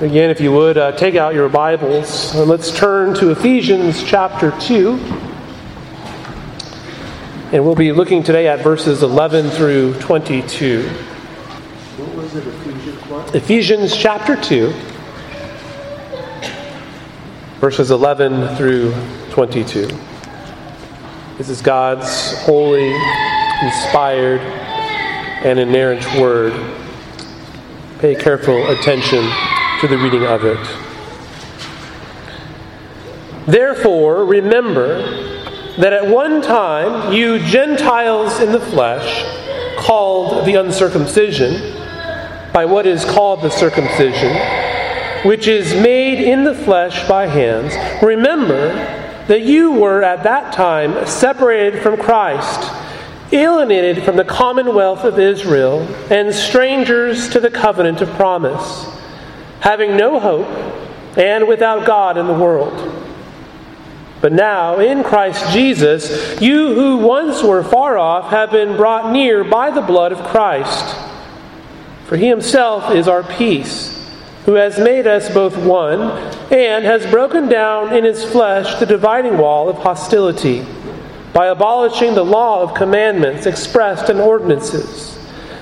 Again, if you would, uh, take out your Bibles and let's turn to Ephesians chapter 2. And we'll be looking today at verses 11 through 22. What was it, Ephesians what? Ephesians chapter 2, verses 11 through 22. This is God's holy, inspired, and inerrant word. Pay careful attention to the reading of it. Therefore, remember that at one time you Gentiles in the flesh, called the uncircumcision, by what is called the circumcision, which is made in the flesh by hands, remember that you were at that time separated from Christ, alienated from the commonwealth of Israel, and strangers to the covenant of promise having no hope and without God in the world. But now, in Christ Jesus, you who once were far off have been brought near by the blood of Christ. For he himself is our peace, who has made us both one, and has broken down in his flesh the dividing wall of hostility, by abolishing the law of commandments expressed in ordinances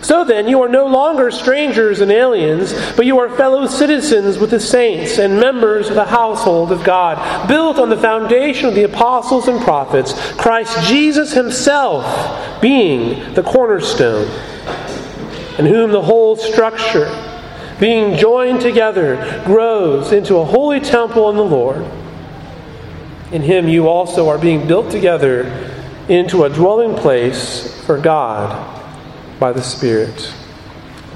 So then, you are no longer strangers and aliens, but you are fellow citizens with the saints and members of the household of God, built on the foundation of the apostles and prophets, Christ Jesus Himself being the cornerstone, in whom the whole structure, being joined together, grows into a holy temple in the Lord. In Him you also are being built together into a dwelling place for God by the Spirit.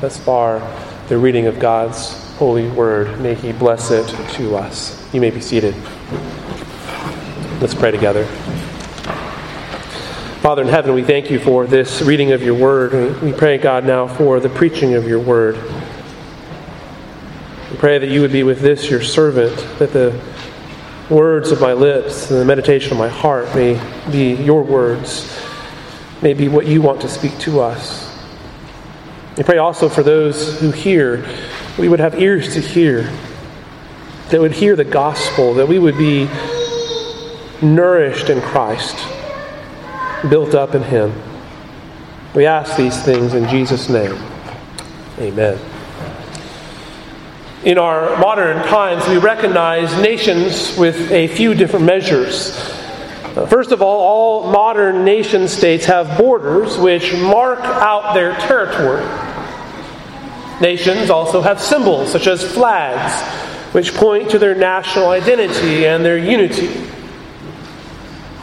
Thus far, the reading of God's holy word. May He bless it to us. You may be seated. Let's pray together. Father in heaven, we thank you for this reading of your word. We pray, God, now for the preaching of your word. We pray that you would be with this, your servant, that the words of my lips and the meditation of my heart may be your words, may be what you want to speak to us. We pray also for those who hear, we would have ears to hear, that would hear the gospel, that we would be nourished in Christ, built up in Him. We ask these things in Jesus' name. Amen. In our modern times, we recognize nations with a few different measures. Uh, first of all, all modern nation states have borders which mark out their territory. Nations also have symbols, such as flags, which point to their national identity and their unity.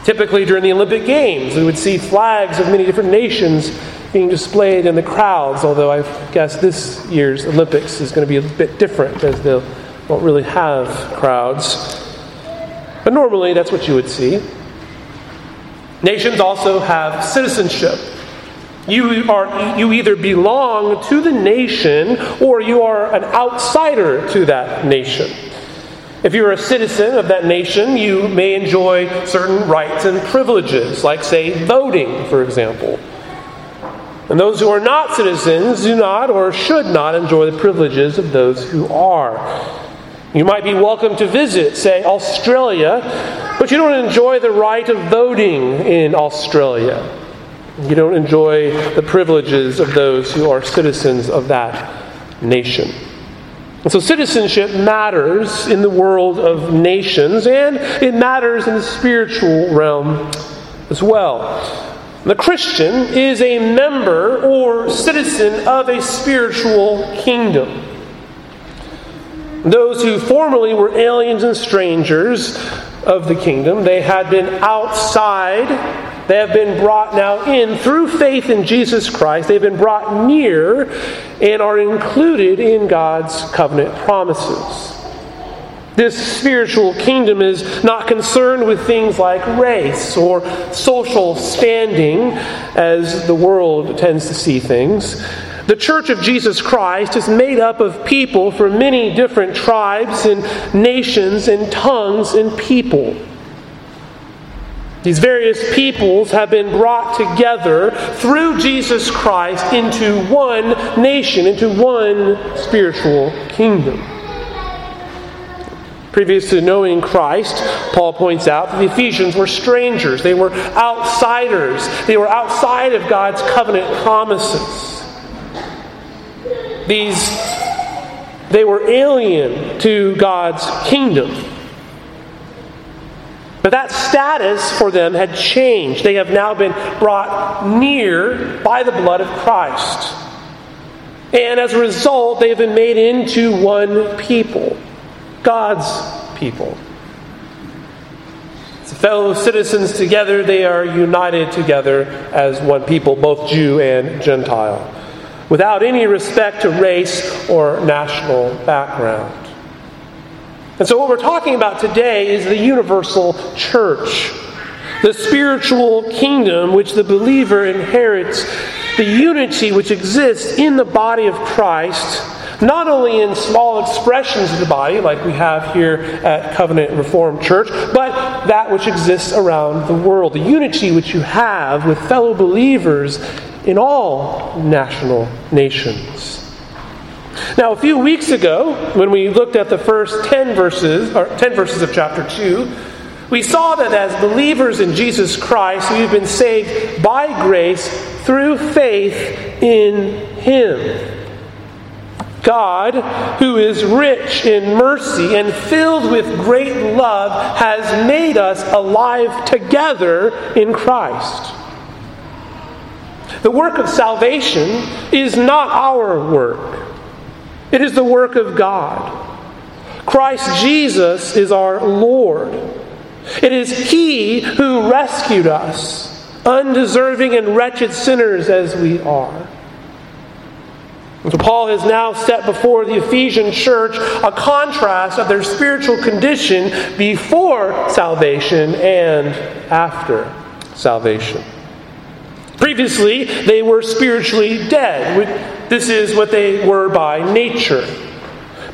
Typically, during the Olympic Games, we would see flags of many different nations being displayed in the crowds, although I guess this year's Olympics is going to be a bit different as they won't really have crowds. But normally, that's what you would see. Nations also have citizenship. You, are, you either belong to the nation or you are an outsider to that nation. If you're a citizen of that nation, you may enjoy certain rights and privileges, like, say, voting, for example. And those who are not citizens do not or should not enjoy the privileges of those who are. You might be welcome to visit, say, Australia, but you don't enjoy the right of voting in Australia. You don't enjoy the privileges of those who are citizens of that nation. And so citizenship matters in the world of nations, and it matters in the spiritual realm as well. The Christian is a member or citizen of a spiritual kingdom. Those who formerly were aliens and strangers of the kingdom, they had been outside they have been brought now in through faith in Jesus Christ. They've been brought near and are included in God's covenant promises. This spiritual kingdom is not concerned with things like race or social standing, as the world tends to see things. The Church of Jesus Christ is made up of people from many different tribes and nations and tongues and people. These various peoples have been brought together through Jesus Christ into one nation, into one spiritual kingdom. Previous to knowing Christ, Paul points out that the Ephesians were strangers. They were outsiders. They were outside of God's covenant promises. These they were alien to God's kingdom. But that status for them had changed. They have now been brought near by the blood of Christ. And as a result, they have been made into one people. God's people. As fellow citizens together, they are united together as one people, both Jew and Gentile, without any respect to race or national background. And so, what we're talking about today is the universal church, the spiritual kingdom which the believer inherits, the unity which exists in the body of Christ not only in small expressions of the body, like we have here at Covenant Reformed Church, but that which exists around the world. The unity which you have with fellow believers in all national nations. Now, a few weeks ago, when we looked at the first 10 verses, or 10 verses of chapter 2, we saw that as believers in Jesus Christ, we've been saved by grace through faith in Him. God, who is rich in mercy and filled with great love, has made us alive together in Christ. The work of salvation is not our work, it is the work of God. Christ Jesus is our Lord. It is He who rescued us, undeserving and wretched sinners as we are. So Paul has now set before the Ephesian church a contrast of their spiritual condition before salvation and after salvation. Previously, they were spiritually dead. This is what they were by nature.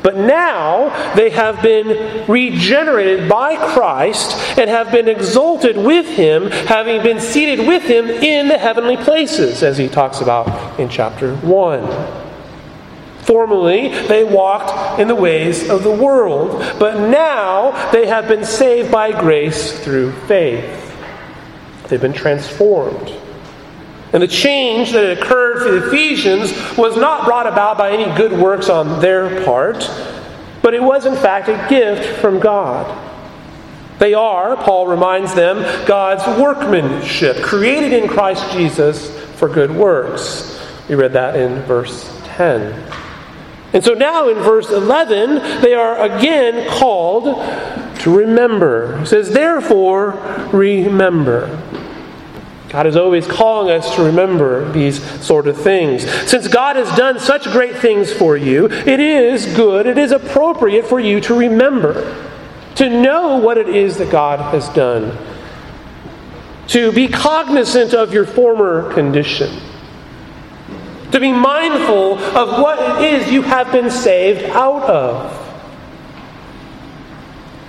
But now they have been regenerated by Christ and have been exalted with Him, having been seated with Him in the heavenly places, as he talks about in chapter 1. Formerly, they walked in the ways of the world, but now they have been saved by grace through faith. They've been transformed. And the change that occurred for the Ephesians was not brought about by any good works on their part, but it was in fact a gift from God. They are, Paul reminds them, God's workmanship, created in Christ Jesus for good works. We read that in verse 10. And so now in verse 11, they are again called to remember. He says, Therefore, remember. God is always calling us to remember these sort of things. Since God has done such great things for you, it is good, it is appropriate for you to remember, to know what it is that God has done, to be cognizant of your former condition to be mindful of what it is you have been saved out of.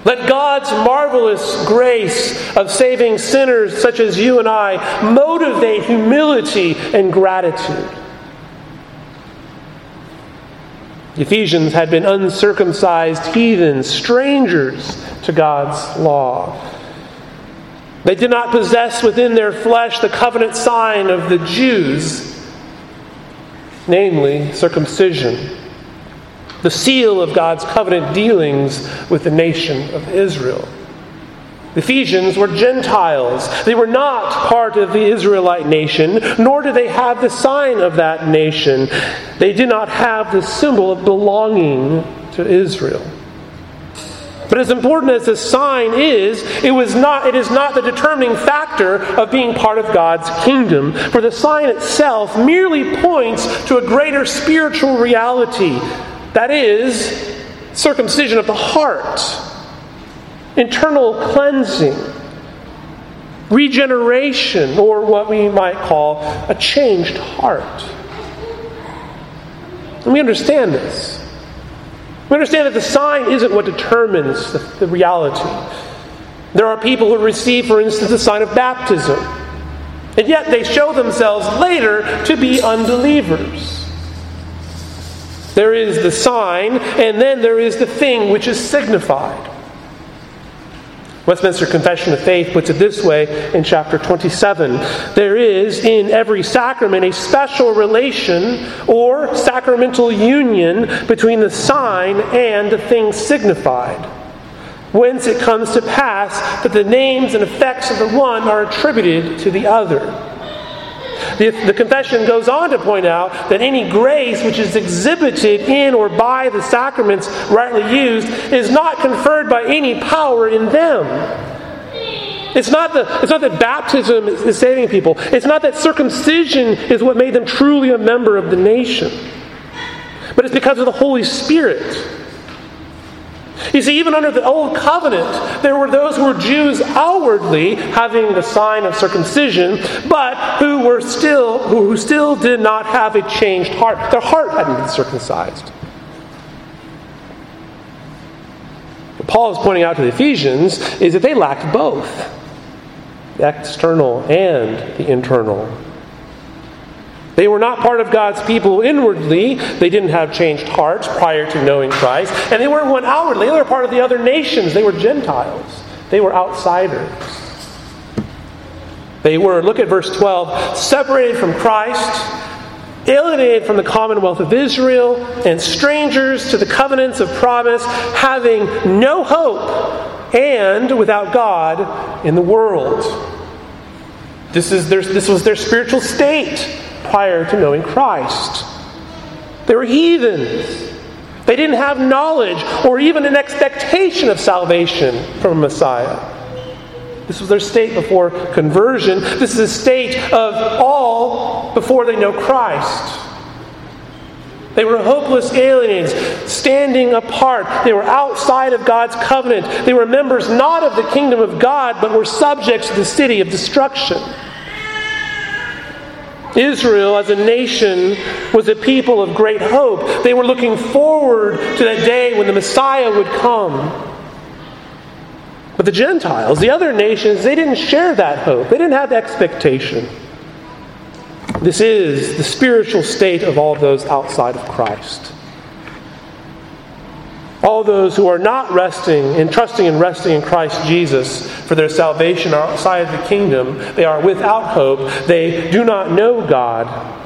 Let God's marvelous grace of saving sinners such as you and I motivate humility and gratitude. The Ephesians had been uncircumcised heathens, strangers to God's law. They did not possess within their flesh the covenant sign of the Jews namely circumcision, the seal of God's covenant dealings with the nation of Israel. The Ephesians were Gentiles. They were not part of the Israelite nation, nor did they have the sign of that nation. They did not have the symbol of belonging to Israel. But as important as the sign is, it, was not, it is not the determining factor of being part of God's kingdom. For the sign itself merely points to a greater spiritual reality. That is, circumcision of the heart, internal cleansing, regeneration, or what we might call a changed heart. And we understand this. We understand that the sign isn't what determines the, the reality. There are people who receive, for instance, the sign of baptism, and yet they show themselves later to be unbelievers. There is the sign, and then there is the thing which is signified. Westminster Confession of Faith puts it this way in chapter 27 There is in every sacrament a special relation or sacramental union between the sign and the thing signified. Whence it comes to pass that the names and effects of the one are attributed to the other. The, the, confession goes on to point out that any grace which is exhibited in or by the sacraments rightly used is not conferred by any power in them. It's not, the, it's not that baptism is saving people. It's not that circumcision is what made them truly a member of the nation. But it's because of the Holy Spirit. You see, even under the Old Covenant, there were those who were Jews outwardly, having the sign of circumcision, but who were still who still did not have a changed heart. Their heart hadn't been circumcised. What Paul is pointing out to the Ephesians is that they lacked both the external and the internal. They were not part of God's people inwardly. They didn't have changed hearts prior to knowing Christ. And they weren't one outwardly. They were part of the other nations. They were Gentiles. They were outsiders. They were, look at verse 12, separated from Christ, alienated from the commonwealth of Israel, and strangers to the covenants of promise, having no hope and without God in the world. This, is their, this was their spiritual state prior to knowing Christ. They were heathens. They didn't have knowledge or even an expectation of salvation from a Messiah. This was their state before conversion. This is a state of all before they know Christ. They were hopeless aliens, standing apart. They were outside of God's covenant. They were members not of the kingdom of God, but were subjects to the city of destruction. Israel, as a nation, was a people of great hope. They were looking forward to that day when the Messiah would come. But the Gentiles, the other nations, they didn't share that hope. They didn't have expectation. This is the spiritual state of all those outside of Christ. All those who are not resting and trusting and resting in Christ Jesus for their salvation are outside the kingdom. They are without hope. They do not know God.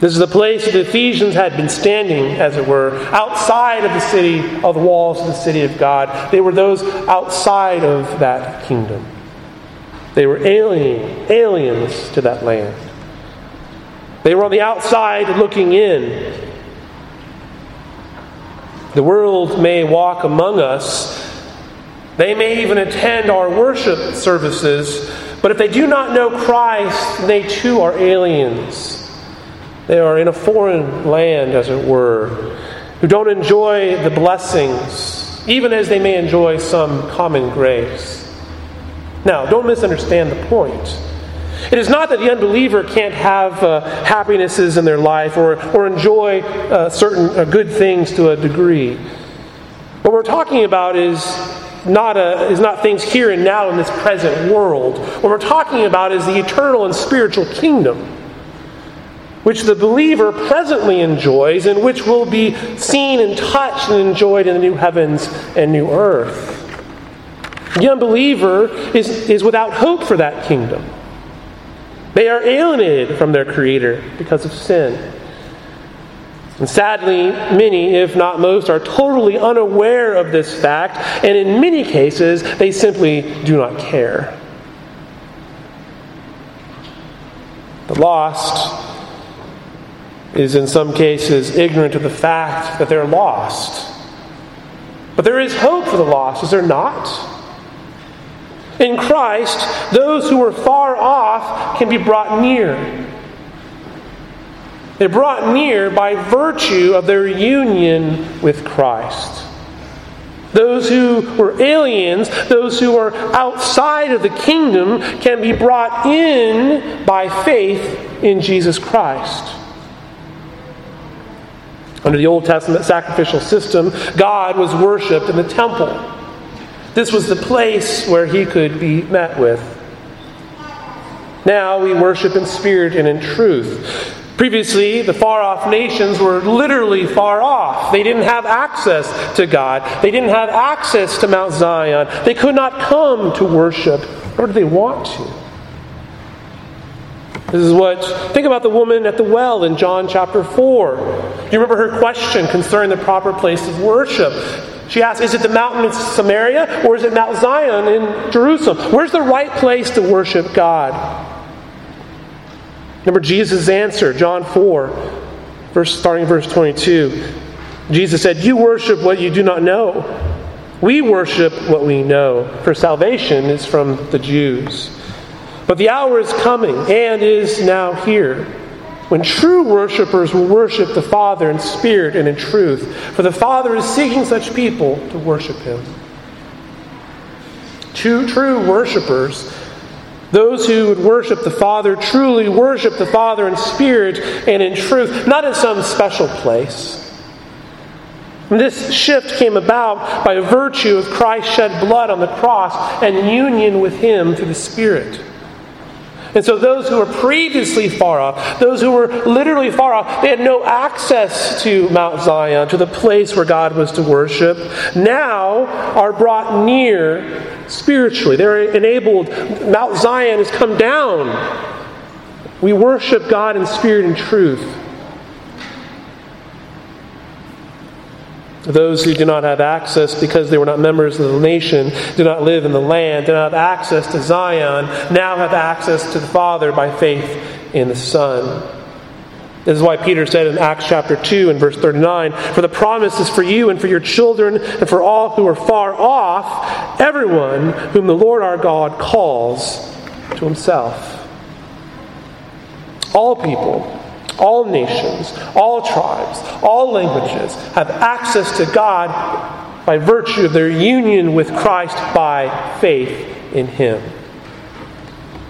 This is the place that the Ephesians had been standing, as it were, outside of the city, of the walls of the city of God. They were those outside of that kingdom. They were alien, aliens to that land. They were on the outside looking in. The world may walk among us. They may even attend our worship services, but if they do not know Christ, they too are aliens. They are in a foreign land, as it were, who don't enjoy the blessings, even as they may enjoy some common grace. Now, don't misunderstand the point. It is not that the unbeliever can't have uh, happinesses in their life or, or enjoy uh, certain uh, good things to a degree. What we're talking about is not, a, is not things here and now in this present world. What we're talking about is the eternal and spiritual kingdom, which the believer presently enjoys and which will be seen and touched and enjoyed in the new heavens and new earth. The unbeliever is, is without hope for that kingdom. They are alienated from their Creator because of sin. And sadly, many, if not most, are totally unaware of this fact, and in many cases, they simply do not care. The lost is, in some cases, ignorant of the fact that they're lost. But there is hope for the lost, is there not? In Christ, those who were far off can be brought near. They're brought near by virtue of their union with Christ. Those who were aliens, those who are outside of the kingdom, can be brought in by faith in Jesus Christ. Under the Old Testament sacrificial system, God was worshiped in the temple. This was the place where he could be met with. Now we worship in spirit and in truth. Previously, the far off nations were literally far off. They didn't have access to God. They didn't have access to Mount Zion. They could not come to worship, nor did they want to. This is what, think about the woman at the well in John chapter 4. Do you remember her question concerning the proper place of worship? She asked, Is it the mountain in Samaria or is it Mount Zion in Jerusalem? Where's the right place to worship God? Remember Jesus' answer, John 4, verse, starting verse 22. Jesus said, You worship what you do not know. We worship what we know, for salvation is from the Jews. But the hour is coming and is now here when true worshippers will worship the Father in spirit and in truth, for the Father is seeking such people to worship Him. True, true worshippers those who would worship the Father truly worship the Father in spirit and in truth, not in some special place. And this shift came about by virtue of Christ's shed blood on the cross and union with Him through the Spirit. And so, those who were previously far off, those who were literally far off, they had no access to Mount Zion, to the place where God was to worship, now are brought near spiritually. They're enabled. Mount Zion has come down. We worship God in spirit and truth. Those who do not have access because they were not members of the nation, do not live in the land, do not have access to Zion, now have access to the Father by faith in the Son. This is why Peter said in Acts chapter 2 and verse 39 For the promise is for you and for your children and for all who are far off, everyone whom the Lord our God calls to himself. All people, all nations, all tribes, all languages have access to God by virtue of their union with Christ by faith in Him.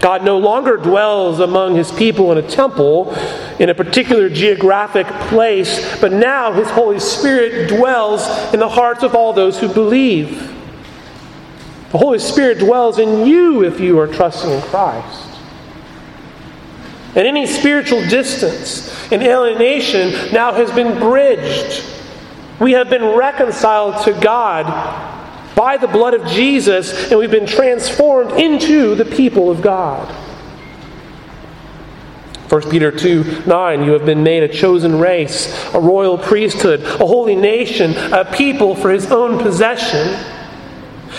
God no longer dwells among his people in a temple, in a particular geographic place, but now his Holy Spirit dwells in the hearts of all those who believe. The Holy Spirit dwells in you if you are trusting in Christ. And any spiritual distance and alienation now has been bridged. We have been reconciled to God by the blood of Jesus, and we've been transformed into the people of God. 1 Peter 2 9, you have been made a chosen race, a royal priesthood, a holy nation, a people for his own possession.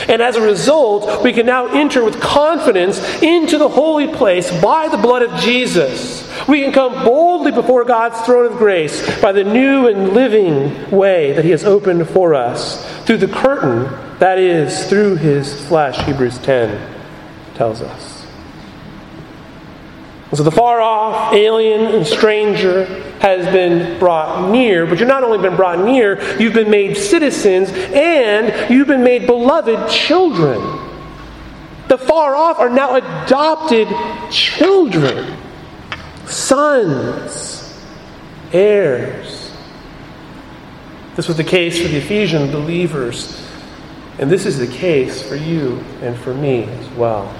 And as a result, we can now enter with confidence into the holy place by the blood of Jesus. We can come boldly before God's throne of grace by the new and living way that He has opened for us through the curtain that is, through his flesh, Hebrews 10 tells us. So the far off alien and stranger has been brought near, but you've not only been brought near, you've been made citizens and you've been made beloved children. The far off are now adopted children, sons, heirs. This was the case for the Ephesian believers and this is the case for you and for me as well.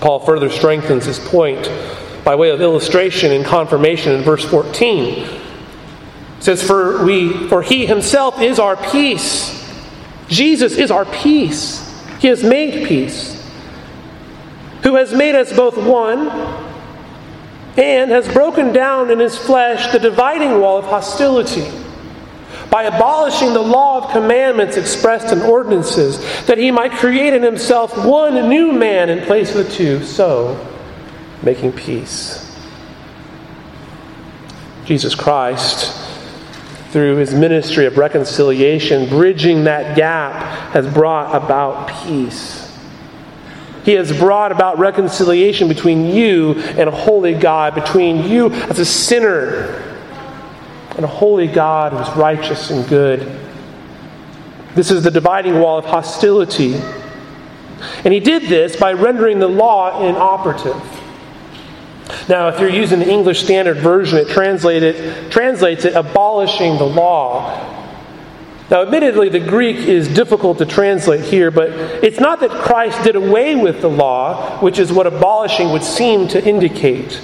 Paul further strengthens his point by way of illustration and confirmation in verse 14. It says, For we for he himself is our peace. Jesus is our peace. He has made peace. Who has made us both one and has broken down in his flesh the dividing wall of hostility by abolishing the law of commandments expressed in ordinances, that he might create in himself one new man in place of the two, so making peace. Jesus Christ, through his ministry of reconciliation, bridging that gap, has brought about peace. He has brought about reconciliation between you and a holy God, between you as a sinner and a holy God who is righteous and good. This is the dividing wall of hostility. And he did this by rendering the law inoperative. Now, if you're using the English Standard Version, it, it translates it abolishing the law. Now, admittedly, the Greek is difficult to translate here, but it's not that Christ did away with the law, which is what abolishing would seem to indicate.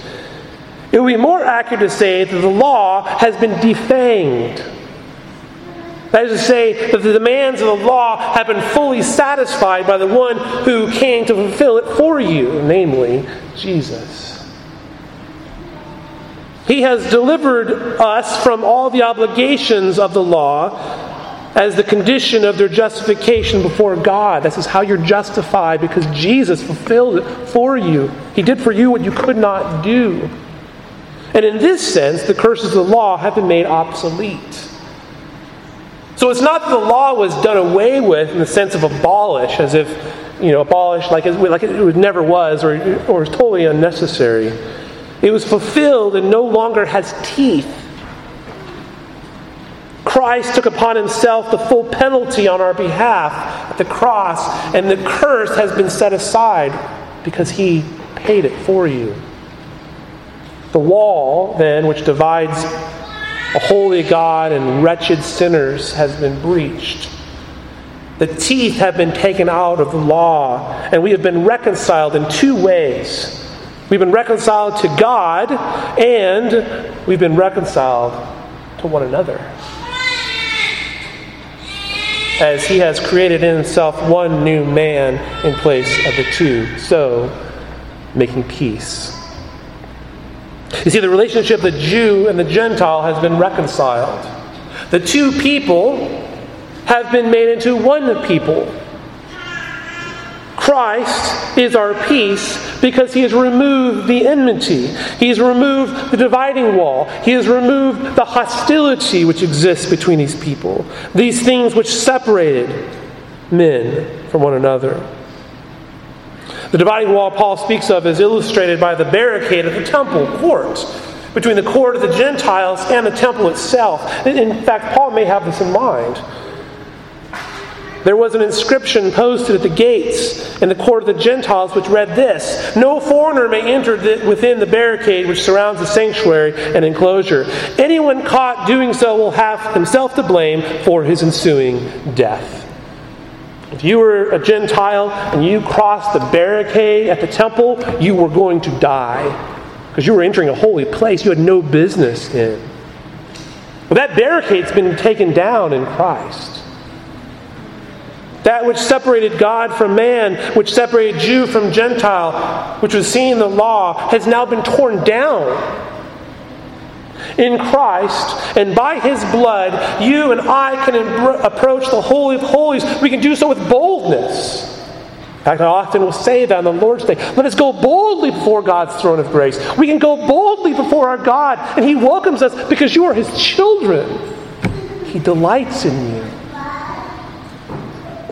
It would be more accurate to say that the law has been defanged. That is to say, that the demands of the law have been fully satisfied by the one who came to fulfill it for you, namely Jesus. He has delivered us from all the obligations of the law as the condition of their justification before God. This is how you're justified because Jesus fulfilled it for you. He did for you what you could not do. And in this sense, the curses of the law have been made obsolete. So it's not that the law was done away with in the sense of abolish, as if, you know, abolish like, like it never was or, or was totally unnecessary. It was fulfilled and no longer has teeth Christ took upon himself the full penalty on our behalf at the cross, and the curse has been set aside because he paid it for you. The wall, then, which divides a holy God and wretched sinners, has been breached. The teeth have been taken out of the law, and we have been reconciled in two ways. We've been reconciled to God, and we've been reconciled to one another as he has created in himself one new man in place of the two, so making peace. You see, the relationship the Jew and the Gentile has been reconciled. The two people have been made into one people. Christ is our peace because he has removed the enmity. He has removed the dividing wall. He has removed the hostility which exists between these people, these things which separated men from one another. The dividing wall Paul speaks of is illustrated by the barricade of the temple court between the court of the Gentiles and the temple itself. In fact, Paul may have this in mind. There was an inscription posted at the gates in the court of the Gentiles which read this No foreigner may enter within the barricade which surrounds the sanctuary and enclosure. Anyone caught doing so will have himself to blame for his ensuing death. If you were a Gentile and you crossed the barricade at the temple, you were going to die because you were entering a holy place you had no business in. Well, that barricade's been taken down in Christ. That which separated God from man, which separated Jew from Gentile, which was seen in the law, has now been torn down. In Christ, and by His blood, you and I can approach the Holy of Holies. We can do so with boldness. In fact, I often will say that on the Lord's Day. Let us go boldly before God's throne of grace. We can go boldly before our God, and He welcomes us because you are His children. He delights in you.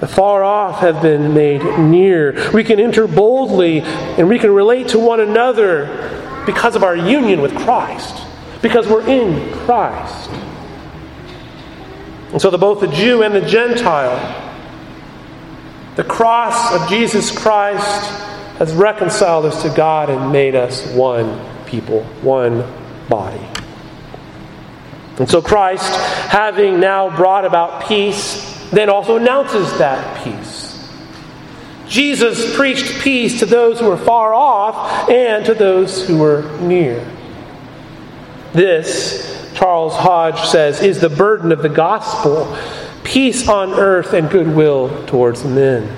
The far off have been made near. We can enter boldly and we can relate to one another because of our union with Christ, because we're in Christ. And so, the, both the Jew and the Gentile, the cross of Jesus Christ has reconciled us to God and made us one people, one body. And so, Christ, having now brought about peace, then also announces that peace. Jesus preached peace to those who were far off and to those who were near. This, Charles Hodge says, is the burden of the gospel peace on earth and goodwill towards men.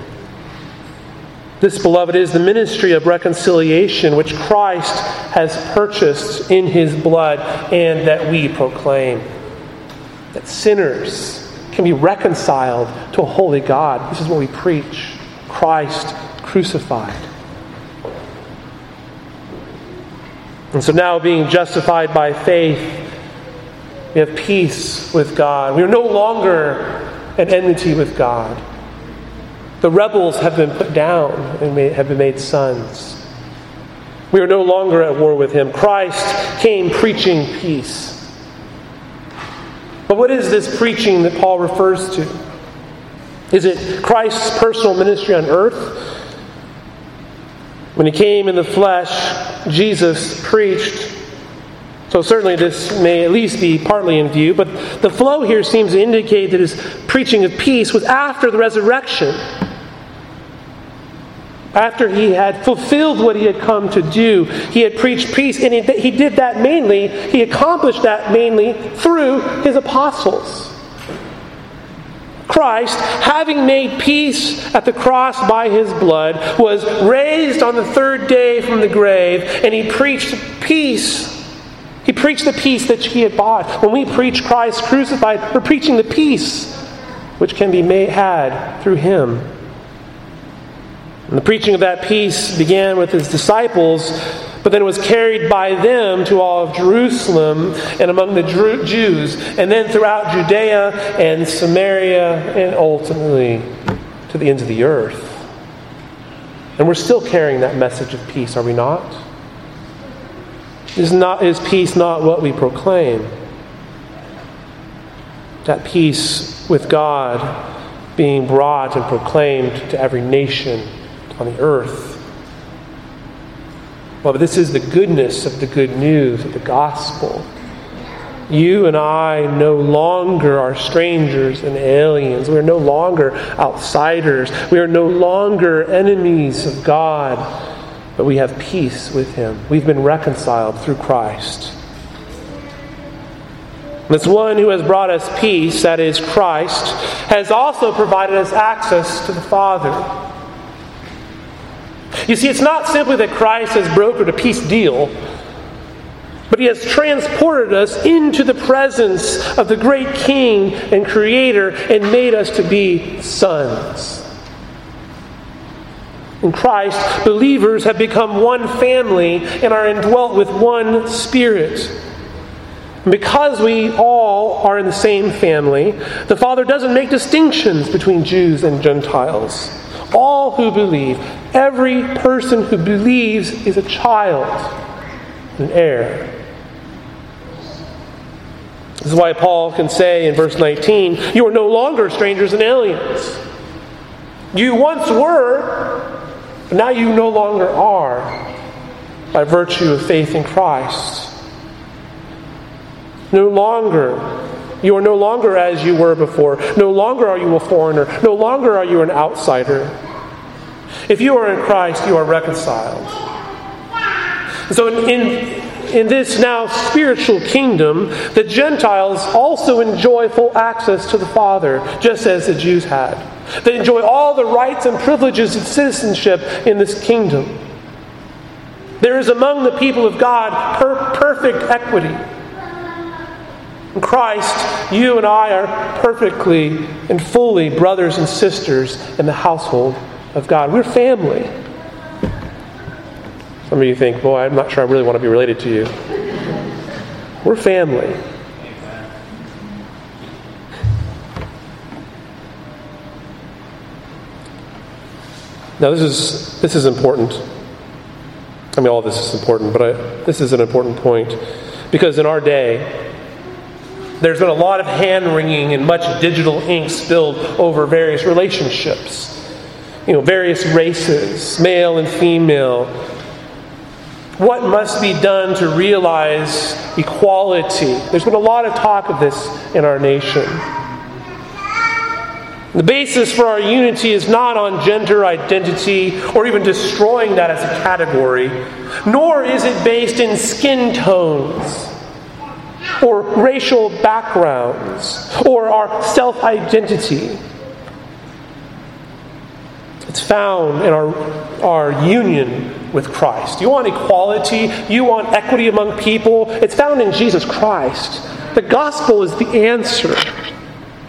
This, beloved, is the ministry of reconciliation which Christ has purchased in his blood and that we proclaim. That sinners can be reconciled to a holy God. This is what we preach Christ crucified. And so now, being justified by faith, we have peace with God. We are no longer at enmity with God. The rebels have been put down and have been made sons. We are no longer at war with him. Christ came preaching peace. But what is this preaching that Paul refers to? Is it Christ's personal ministry on earth? When he came in the flesh, Jesus preached. So, certainly, this may at least be partly in view, but the flow here seems to indicate that his preaching of peace was after the resurrection after he had fulfilled what he had come to do, he had preached peace, and he, did that mainly, he accomplished that mainly through his apostles. Christ, having made peace at the cross by his blood, was raised on the third day from the grave, and he preached peace. He preached the peace that he had bought. When we preach Christ crucified, we're preaching the peace which can be made, had through him. And the preaching of that peace began with his disciples, but then it was carried by them to all of Jerusalem and among the Jews, and then throughout Judea and Samaria, and ultimately to the ends of the earth. And we're still carrying that message of peace, are we not? Is, not, is peace not what we proclaim? That peace with God being brought and proclaimed to every nation on the earth. Well, but this is the goodness of the good news of the gospel. You and I no longer are strangers and aliens. We are no longer outsiders. We are no longer enemies of God, but we have peace with Him. We've been reconciled through Christ. This one who has brought us peace, that is Christ, has also provided us access to the Father. You see, it's not simply that Christ has brokered a peace deal, but he has transported us into the presence of the great King and Creator and made us to be sons. In Christ, believers have become one family and are indwelt with one spirit. Because we all are in the same family, the Father doesn't make distinctions between Jews and Gentiles. All who believe, every person who believes is a child, an heir. This is why Paul can say in verse 19, You are no longer strangers and aliens. You once were, but now you no longer are by virtue of faith in Christ. No longer you are no longer as you were before. No longer are you a foreigner. No longer are you an outsider. If you are in Christ, you are reconciled. So, in, in, in this now spiritual kingdom, the Gentiles also enjoy full access to the Father, just as the Jews had. They enjoy all the rights and privileges of citizenship in this kingdom. There is among the people of God per- perfect equity. In Christ, you and I are perfectly and fully brothers and sisters in the household of God. We're family. Some of you think, boy, I'm not sure I really want to be related to you. We're family. Now, this is, this is important. I mean, all of this is important, but I, this is an important point. Because in our day, there's been a lot of hand wringing and much digital ink spilled over various relationships. You know, various races, male and female. What must be done to realize equality? There's been a lot of talk of this in our nation. The basis for our unity is not on gender identity or even destroying that as a category, nor is it based in skin tones or racial backgrounds or our self identity. It's found in our, our union with Christ. You want equality, you want equity among people, it's found in Jesus Christ. The gospel is the answer.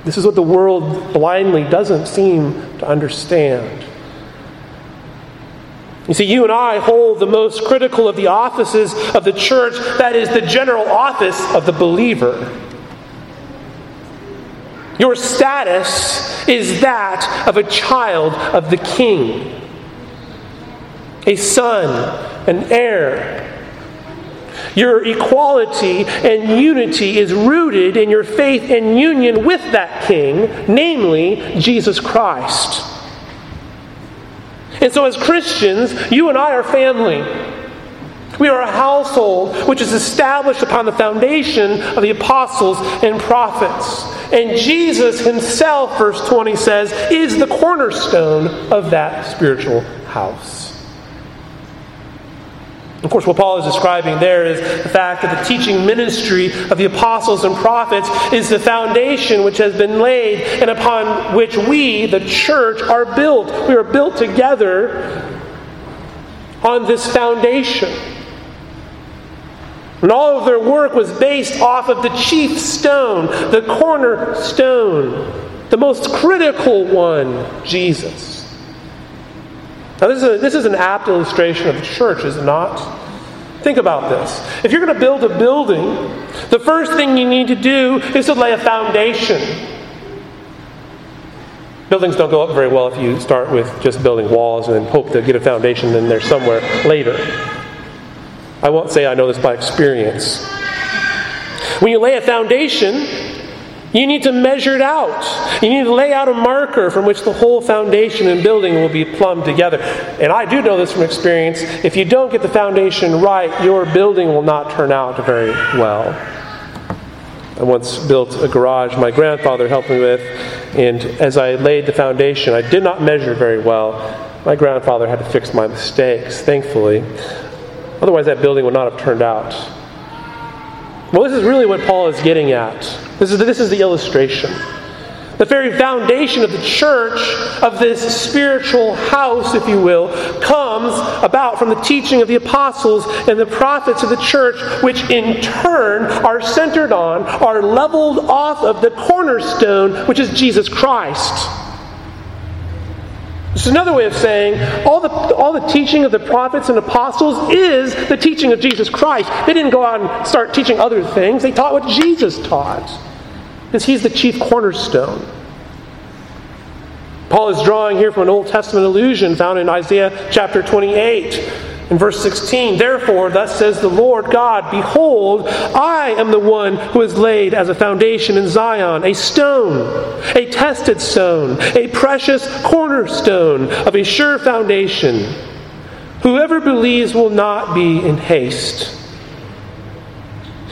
This is what the world blindly doesn't seem to understand. You see, you and I hold the most critical of the offices of the church, that is, the general office of the believer. Your status is that of a child of the king, a son, an heir. Your equality and unity is rooted in your faith and union with that king, namely Jesus Christ. And so, as Christians, you and I are family. We are a household which is established upon the foundation of the apostles and prophets. And Jesus himself, verse 20 says, is the cornerstone of that spiritual house. Of course, what Paul is describing there is the fact that the teaching ministry of the apostles and prophets is the foundation which has been laid and upon which we, the church, are built. We are built together on this foundation. And all of their work was based off of the chief stone, the cornerstone, the most critical one, Jesus. Now, this is, a, this is an apt illustration of the church, is it not? Think about this. If you're going to build a building, the first thing you need to do is to lay a foundation. Buildings don't go up very well if you start with just building walls and hope to get a foundation in there somewhere later. I won't say I know this by experience. When you lay a foundation, you need to measure it out. You need to lay out a marker from which the whole foundation and building will be plumbed together. And I do know this from experience. If you don't get the foundation right, your building will not turn out very well. I once built a garage my grandfather helped me with, and as I laid the foundation, I did not measure very well. My grandfather had to fix my mistakes, thankfully. Otherwise, that building would not have turned out. Well, this is really what Paul is getting at. This is, this is the illustration. The very foundation of the church, of this spiritual house, if you will, comes about from the teaching of the apostles and the prophets of the church, which in turn are centered on, are leveled off of the cornerstone, which is Jesus Christ. This is another way of saying all the, all the teaching of the prophets and apostles is the teaching of Jesus Christ. They didn't go out and start teaching other things, they taught what Jesus taught because he's the chief cornerstone. Paul is drawing here from an Old Testament allusion found in Isaiah chapter 28. In verse 16, therefore, thus says the Lord God, Behold, I am the one who is laid as a foundation in Zion, a stone, a tested stone, a precious cornerstone of a sure foundation. Whoever believes will not be in haste.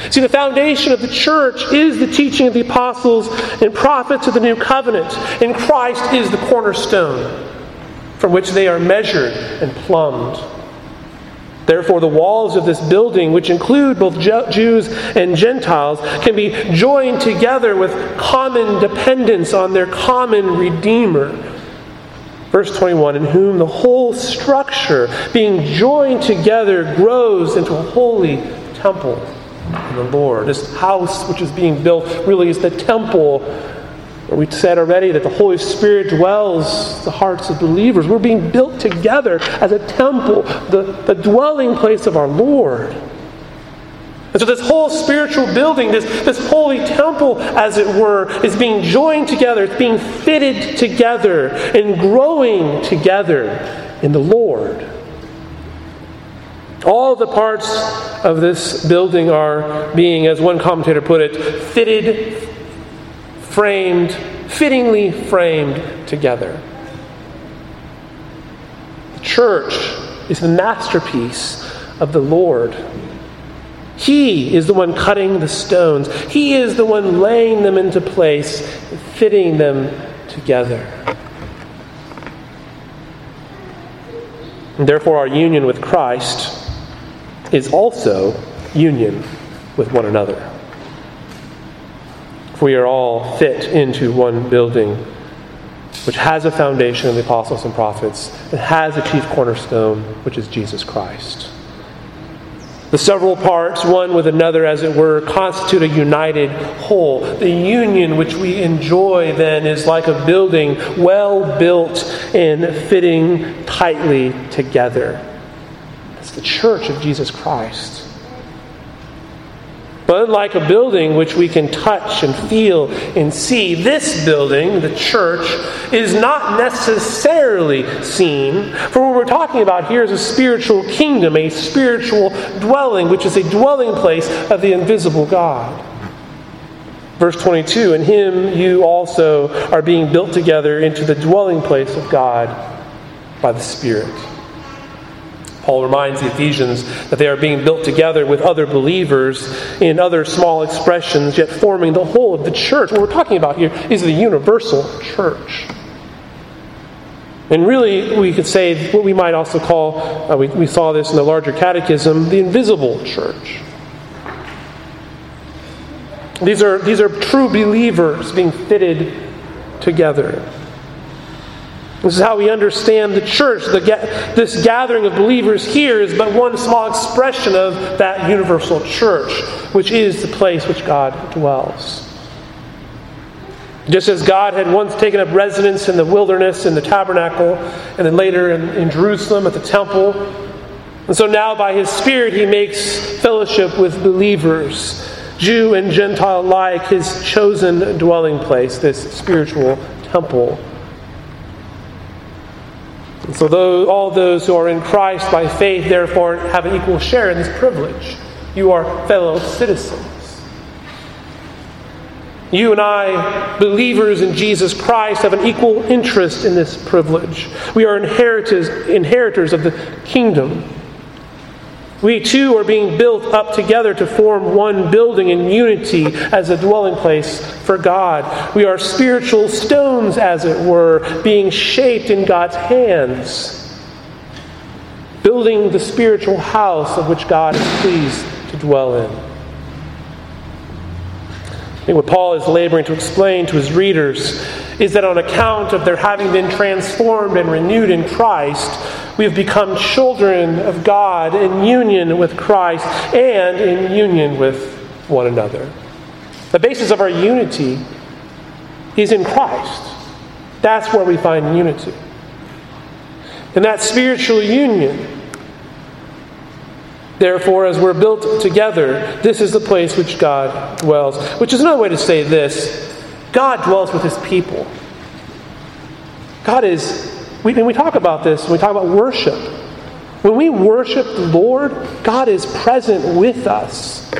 See, the foundation of the church is the teaching of the apostles and prophets of the new covenant, and Christ is the cornerstone from which they are measured and plumbed. Therefore, the walls of this building, which include both Jews and Gentiles, can be joined together with common dependence on their common Redeemer. Verse 21 In whom the whole structure, being joined together, grows into a holy temple in the Lord. This house which is being built really is the temple where we said already that the Holy Spirit dwells the hearts of believers. We're being built together as a temple, the, the dwelling place of our Lord. And so, this whole spiritual building, this, this holy temple, as it were, is being joined together, it's being fitted together and growing together in the Lord. All the parts of this building are being, as one commentator put it, fitted, framed, fittingly framed together. The church is the masterpiece of the Lord. He is the one cutting the stones. He is the one laying them into place, fitting them together. And therefore, our union with Christ is also union with one another. we are all fit into one building, which has a foundation of the apostles and prophets, and has a chief cornerstone, which is Jesus Christ. The several parts, one with another, as it were, constitute a united whole. The union which we enjoy then is like a building well built and fitting tightly together. It's the church of Jesus Christ. But unlike a building which we can touch and feel and see, this building, the church, is not necessarily seen. For what we're talking about here is a spiritual kingdom, a spiritual dwelling, which is a dwelling place of the invisible God. Verse 22 In him you also are being built together into the dwelling place of God by the Spirit. Paul reminds the Ephesians that they are being built together with other believers in other small expressions, yet forming the whole of the church. What we're talking about here is the universal church. And really, we could say what we might also call, uh, we, we saw this in the larger catechism, the invisible church. These are, these are true believers being fitted together. This is how we understand the church. The, this gathering of believers here is but one small expression of that universal church, which is the place which God dwells. Just as God had once taken up residence in the wilderness, in the tabernacle, and then later in, in Jerusalem at the temple. And so now, by His Spirit, He makes fellowship with believers, Jew and Gentile alike, His chosen dwelling place, this spiritual temple so those, all those who are in Christ by faith, therefore, have an equal share in this privilege. You are fellow citizens. You and I, believers in Jesus Christ, have an equal interest in this privilege. We are inheritors, inheritors of the kingdom. We too are being built up together to form one building in unity as a dwelling place for God. We are spiritual stones, as it were, being shaped in God's hands, building the spiritual house of which God is pleased to dwell in. I think what Paul is laboring to explain to his readers is that on account of their having been transformed and renewed in Christ, we have become children of God in union with Christ and in union with one another. The basis of our unity is in Christ. That's where we find unity. And that spiritual union, therefore, as we're built together, this is the place which God dwells. Which is another way to say this God dwells with his people. God is we, and we talk about this when we talk about worship. When we worship the Lord, God is present with us.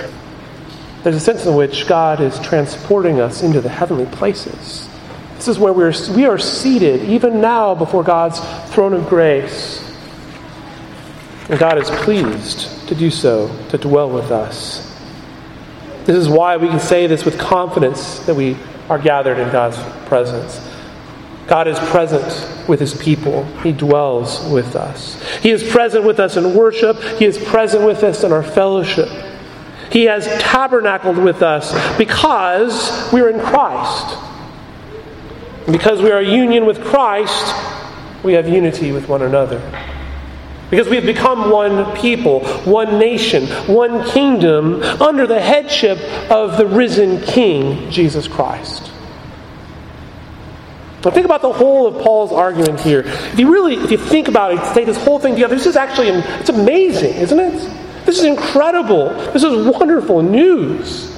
There's a sense in which God is transporting us into the heavenly places. This is where we're, we are seated, even now, before God's throne of grace. And God is pleased to do so, to dwell with us. This is why we can say this with confidence that we are gathered in God's presence. God is present with his people. He dwells with us. He is present with us in worship. He is present with us in our fellowship. He has tabernacled with us because we are in Christ. Because we are union with Christ, we have unity with one another. Because we have become one people, one nation, one kingdom under the headship of the risen King, Jesus Christ. Now think about the whole of Paul's argument here. If you really, if you think about it, take this whole thing together, this is actually, it's amazing, isn't it? This is incredible. This is wonderful news.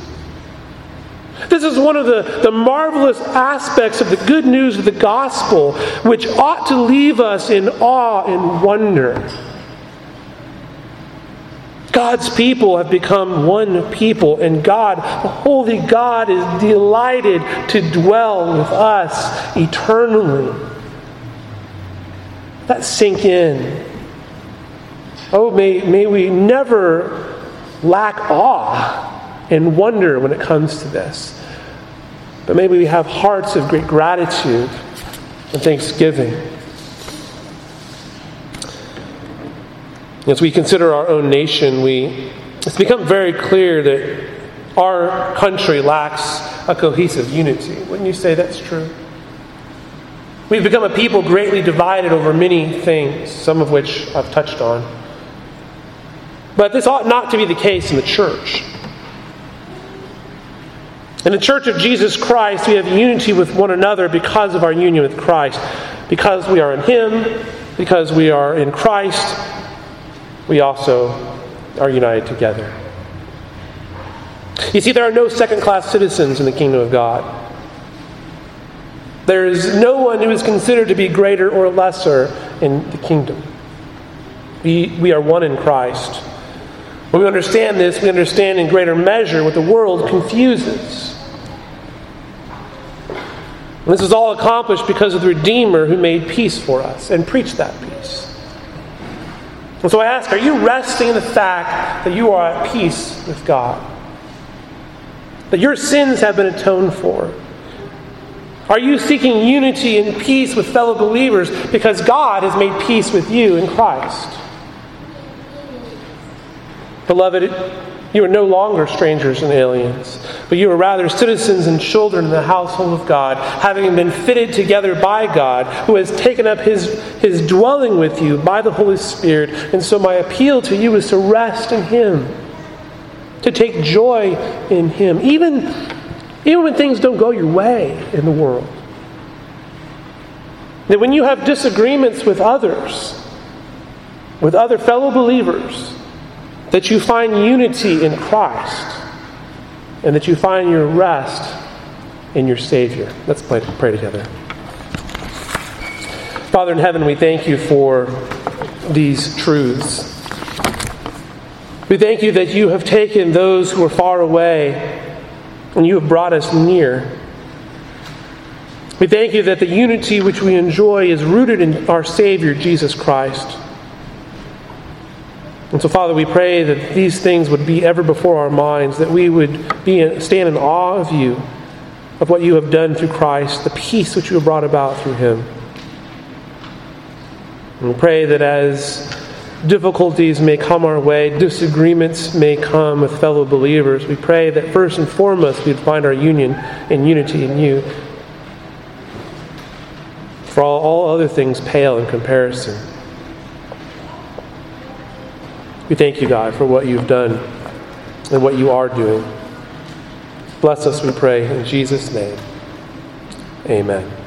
This is one of the, the marvelous aspects of the good news of the gospel, which ought to leave us in awe and wonder. God's people have become one people, and God, the Holy God, is delighted to dwell with us eternally. That sink in. Oh, may, may we never lack awe and wonder when it comes to this. But maybe we have hearts of great gratitude and thanksgiving. As we consider our own nation, we, it's become very clear that our country lacks a cohesive unity. Wouldn't you say that's true? We've become a people greatly divided over many things, some of which I've touched on. But this ought not to be the case in the church. In the church of Jesus Christ, we have unity with one another because of our union with Christ. Because we are in Him, because we are in Christ, we also are united together. You see, there are no second class citizens in the kingdom of God. There is no one who is considered to be greater or lesser in the kingdom. We, we are one in Christ. When we understand this, we understand in greater measure what the world confuses. And this is all accomplished because of the Redeemer who made peace for us and preached that peace. And so I ask, are you resting in the fact that you are at peace with God? That your sins have been atoned for? Are you seeking unity and peace with fellow believers because God has made peace with you in Christ? Beloved, you are no longer strangers and aliens, but you are rather citizens and children in the household of God, having been fitted together by God, who has taken up his, his dwelling with you by the Holy Spirit. And so, my appeal to you is to rest in Him, to take joy in Him, even, even when things don't go your way in the world. That when you have disagreements with others, with other fellow believers, that you find unity in Christ and that you find your rest in your Savior. Let's pray, pray together. Father in heaven, we thank you for these truths. We thank you that you have taken those who are far away and you have brought us near. We thank you that the unity which we enjoy is rooted in our Savior, Jesus Christ. And so, Father, we pray that these things would be ever before our minds, that we would be stand in awe of you, of what you have done through Christ, the peace which you have brought about through him. And we pray that as difficulties may come our way, disagreements may come with fellow believers, we pray that first and foremost we'd find our union and unity in you. For all, all other things pale in comparison. We thank you, God, for what you've done and what you are doing. Bless us, we pray, in Jesus' name. Amen.